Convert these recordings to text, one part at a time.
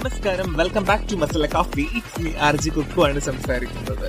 നമസ്കാരം. Welcome back to Masala coffee. It's me RJ Kukku ആണ് സംസാരിക്കുന്നത്.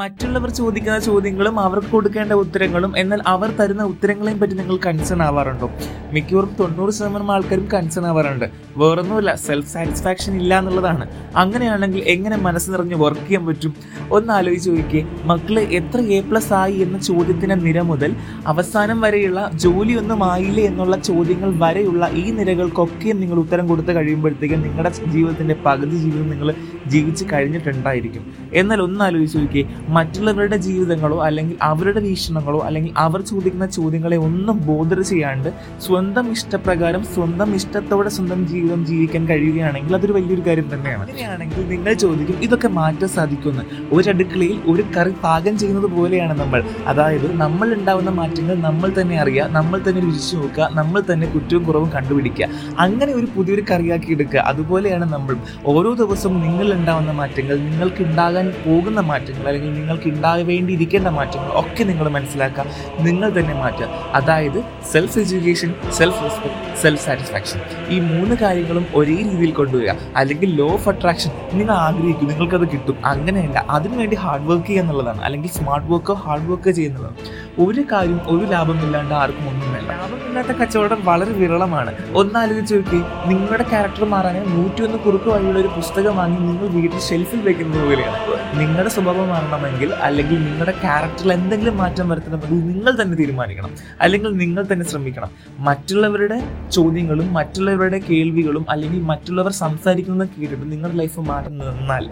മറ്റുള്ളവർ ചോദിക്കുന്ന ചോദ്യങ്ങളും അവർക്ക് കൊടുക്കേണ്ട ഉത്തരങ്ങളും എന്നാൽ അവർ തരുന്ന ഉത്തരങ്ങളെയും പറ്റി നിങ്ങൾ കൺസേൺ ആവാറുണ്ടോ? മിക്കവാറും തൊണ്ണൂറ് ശതമാനം ആൾക്കാരും കൺസേൺ ആവാറുണ്ട്. വേറൊന്നുമില്ല സെൽഫ് സാറ്റിസ്ഫാക്ഷൻ ഇല്ല എന്നുള്ളതാണ്. അങ്ങനെയാണെങ്കിൽ എങ്ങനെ മനസ്സ് നിറഞ്ഞ് വർക്ക് ചെയ്യാൻ പറ്റും? ഒന്ന് ആലോചിച്ച് നോക്കിയേ മക്കൾ എത്ര എ പ്ലസ് ആയി എന്ന ചോദ്യത്തിന്റെ നിര മുതൽ അവസാനം വരെയുള്ള ജോലിയൊന്നും ആയില്ലേ എന്നുള്ള ചോദ്യങ്ങൾ വരെയുള്ള ഈ നിരകൾക്കൊക്കെ നിങ്ങൾ ഉത്തരം കൊടുത്ത് കഴിയുമ്പോഴത്തേക്കും നിങ്ങളുടെ ജീവിതത്തിന്റെ പകുതി ജീവിതം നിങ്ങൾ ജീവിച്ച് കഴിഞ്ഞിട്ടുണ്ടായിരിക്കും. എന്നാൽ ഒന്ന് ആലോചിച്ച് നോക്കിയേ മറ്റുള്ളവരുടെ ജീവിതങ്ങളോ അല്ലെങ്കിൽ അവരുടെ വീക്ഷണങ്ങളോ അല്ലെങ്കിൽ അവർ ചോദിക്കുന്ന ചോദ്യങ്ങളെ ഒന്നും ബോധർ ചെയ്യാണ്ട് സ്വന്തം ഇഷ്ടപ്രകാരം സ്വന്തം ഇഷ്ടത്തോടെ സ്വന്തം ജീവിതം ജീവിക്കാൻ കഴിയുകയാണെങ്കിൽ അതൊരു വലിയൊരു കാര്യം തന്നെയാണ്. അങ്ങനെയാണെങ്കിൽ നിങ്ങൾ ചോദിക്കും ഇതൊക്കെ മാറ്റാൻ സാധിക്കുമെന്ന്. ഒരു അടുക്കളയിൽ ഒരു കറി പാകം ചെയ്യുന്നത് പോലെയാണ് നമ്മൾ. അതായത് നമ്മൾ ഉണ്ടാവുന്ന മാറ്റങ്ങൾ നമ്മൾ തന്നെ അറിയുക നമ്മൾ തന്നെ രുചിച്ചു നോക്കുക നമ്മൾ തന്നെ കുറ്റവും കുറവും കണ്ടുപിടിക്കുക. അങ്ങനെ ഒരു പുതിയൊരു കറിയാക്കി എടുക്കുക. അതുപോലെയാണ് നമ്മൾ ഓരോ ദിവസവും നിങ്ങൾ ഉണ്ടാവുന്ന മാറ്റങ്ങൾ നിങ്ങൾക്ക് ഉണ്ടാകാൻ പോകുന്ന മാറ്റങ്ങൾ അല്ലെങ്കിൽ നിങ്ങൾക്ക് ഉണ്ടാവേണ്ടിയിരിക്കേണ്ട മാറ്റങ്ങൾ ഒക്കെ നിങ്ങൾ മനസ്സിലാക്കുക നിങ്ങൾ തന്നെ മാറ്റുക. അതായത് self education self respect self satisfaction ഈ മൂന്ന് കാര്യങ്ങളും ഒരേ രീതിയിൽ കൊണ്ടുവരിക. അല്ലെങ്കിൽ ലോ ഓഫ് അട്രാക്ഷൻ നിങ്ങൾ ആഗ്രഹിക്കും നിങ്ങൾക്കത് കിട്ടും. അങ്ങനെയല്ല. അതിനുവേണ്ടി ഹാർഡ് വർക്ക് ചെയ്യുക എന്നുള്ളതാണ്. അല്ലെങ്കിൽ സ്മാർട്ട് വർക്ക് ഹാർഡ് വർക്ക് ചെയ്യുന്നതാണ് ഒരു കാര്യം ഒരു ലാഭമില്ലാണ്ട് ആർക്കും ഒന്നും വേണ്ട ലാഭമില്ലാത്ത കച്ചവടം വളരെ വിരളമാണ്. ഒന്നാലോചിച്ച് നോക്കി നിങ്ങളുടെ ക്യാരക്ടർ മാറാൻ നൂറ്റിയൊന്ന് കുറുക്ക് വഴിയുള്ള ഒരു പുസ്തകം വാങ്ങി നിങ്ങൾ വീട്ടിൽ ഷെൽഫിൽ വെക്കുന്നത് പോലെയാണ്. നിങ്ങളുടെ സ്വഭാവം മാറണമെങ്കിൽ അല്ലെങ്കിൽ നിങ്ങളുടെ ക്യാരക്ടറിൽ എന്തെങ്കിലും മാറ്റം വരുത്തണമെങ്കിൽ നിങ്ങൾ തന്നെ തീരുമാനിക്കണം. അല്ലെങ്കിൽ നിങ്ങൾ തന്നെ ശ്രമിക്കണം. മറ്റുള്ളവരുടെ ചോദ്യങ്ങളും മറ്റുള്ളവരുടെ കേൾവികളും അല്ലെങ്കിൽ മറ്റുള്ളവർ സംസാരിക്കുന്നത് കേട്ടിട്ട് നിങ്ങളുടെ ലൈഫ് മാറി നിന്നാൽ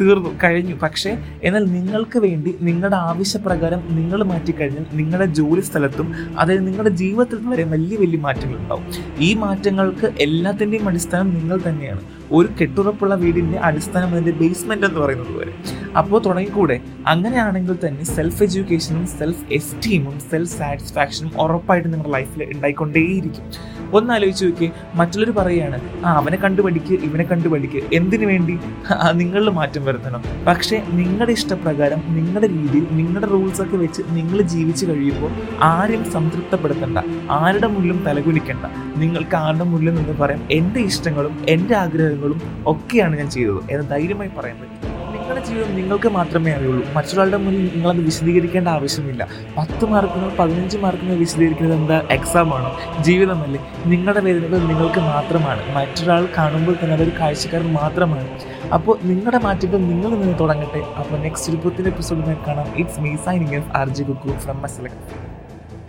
തീർന്നു കഴിഞ്ഞു. പക്ഷേ എന്നാൽ നിങ്ങൾക്ക് വേണ്ടി നിങ്ങളുടെ ആവശ്യപ്രകാരം നിങ്ങൾ മാറ്റിക്കഴിഞ്ഞാൽ നിങ്ങളുടെ ജോലി സ്ഥലത്തും അതായത് നിങ്ങളുടെ ജീവിതത്തിൽ വരെ വലിയ വലിയ മാറ്റങ്ങൾ ഉണ്ടാവും ഈ മാറ്റങ്ങൾക്ക് എല്ലാത്തിന്റെയും അടിസ്ഥാനം നിങ്ങൾ തന്നെയാണ്. ഒരു കെട്ടുറപ്പുള്ള വീടിന്റെ അടിസ്ഥാനം അതിന്റെ ബേസ്മെന്റ് എന്ന് പറയുന്നത് പോലെ. അപ്പോൾ തുടങ്ങിക്കൂടെ? അങ്ങനെയാണെങ്കിൽ തന്നെ സെൽഫ് എഡ്യൂക്കേഷനും സെൽഫ് എസ്റ്റീമും സെൽഫ് സാറ്റിസ്ഫാക്ഷനും ഉറപ്പായിട്ട് നിങ്ങളുടെ ലൈഫിൽ ഉണ്ടായിക്കൊണ്ടേയിരിക്കും. ഒന്ന് ആലോചിച്ച് നോക്കിയേ മറ്റുള്ളവർ പറയുകയാണ് ആ അവനെ കണ്ടു ഇവനെ കണ്ടു എന്തിനു വേണ്ടി? നിങ്ങളിൽ മാറ്റം വരുത്തണം. പക്ഷേ നിങ്ങളുടെ ഇഷ്ടപ്രകാരം നിങ്ങളുടെ രീതിയിൽ നിങ്ങളുടെ റൂൾസ് ഒക്കെ വെച്ച് നിങ്ങൾ ജീവിച്ചു കഴിയുമ്പോൾ ആരും സംതൃപ്തപ്പെടുത്തണ്ട ആരുടെ മുന്നിലും തലകുലിക്കണ്ട നിങ്ങൾക്ക് ആരുടെ മുന്നിൽ നിന്ന് പറയാം എന്റെ ഇഷ്ടങ്ങളും എന്റെ ആഗ്രഹങ്ങളും ഒക്കെയാണ് ഞാൻ ചെയ്തത് എന്ന് ധൈര്യമായി പറയാൻ പറ്റും നിങ്ങളുടെ ജീവിതം നിങ്ങൾക്ക് മാത്രമേ അറിയുള്ളൂ. മറ്റൊരാളുടെ മുന്നിൽ നിങ്ങളത് വിശദീകരിക്കേണ്ട ആവശ്യമില്ല. പത്ത് മാർക്കിനോ പതിനഞ്ച് മാർക്കിനോ വിശദീകരിക്കുന്നത് എന്താ? എക്സാം ആണോ? ജീവിതമല്ലേ നിങ്ങളുടെ വേദനകൾ നിങ്ങൾക്ക് മാത്രമാണ്. മറ്റൊരാൾ കാണുമ്പോൾ തന്നെ അതൊരു കാഴ്ചക്കാരൻ മാത്രമാണ്. അപ്പോൾ നിങ്ങളുടെ മാറ്റങ്ങൾ നിങ്ങൾ നിന്ന് തുടങ്ങട്ടെ. അപ്പോൾ നെക്സ്റ്റ് ഒരു പുതിയ എപ്പിസോഡിനെ കാണാം. It's me signing R J Kukku from മസലക്ക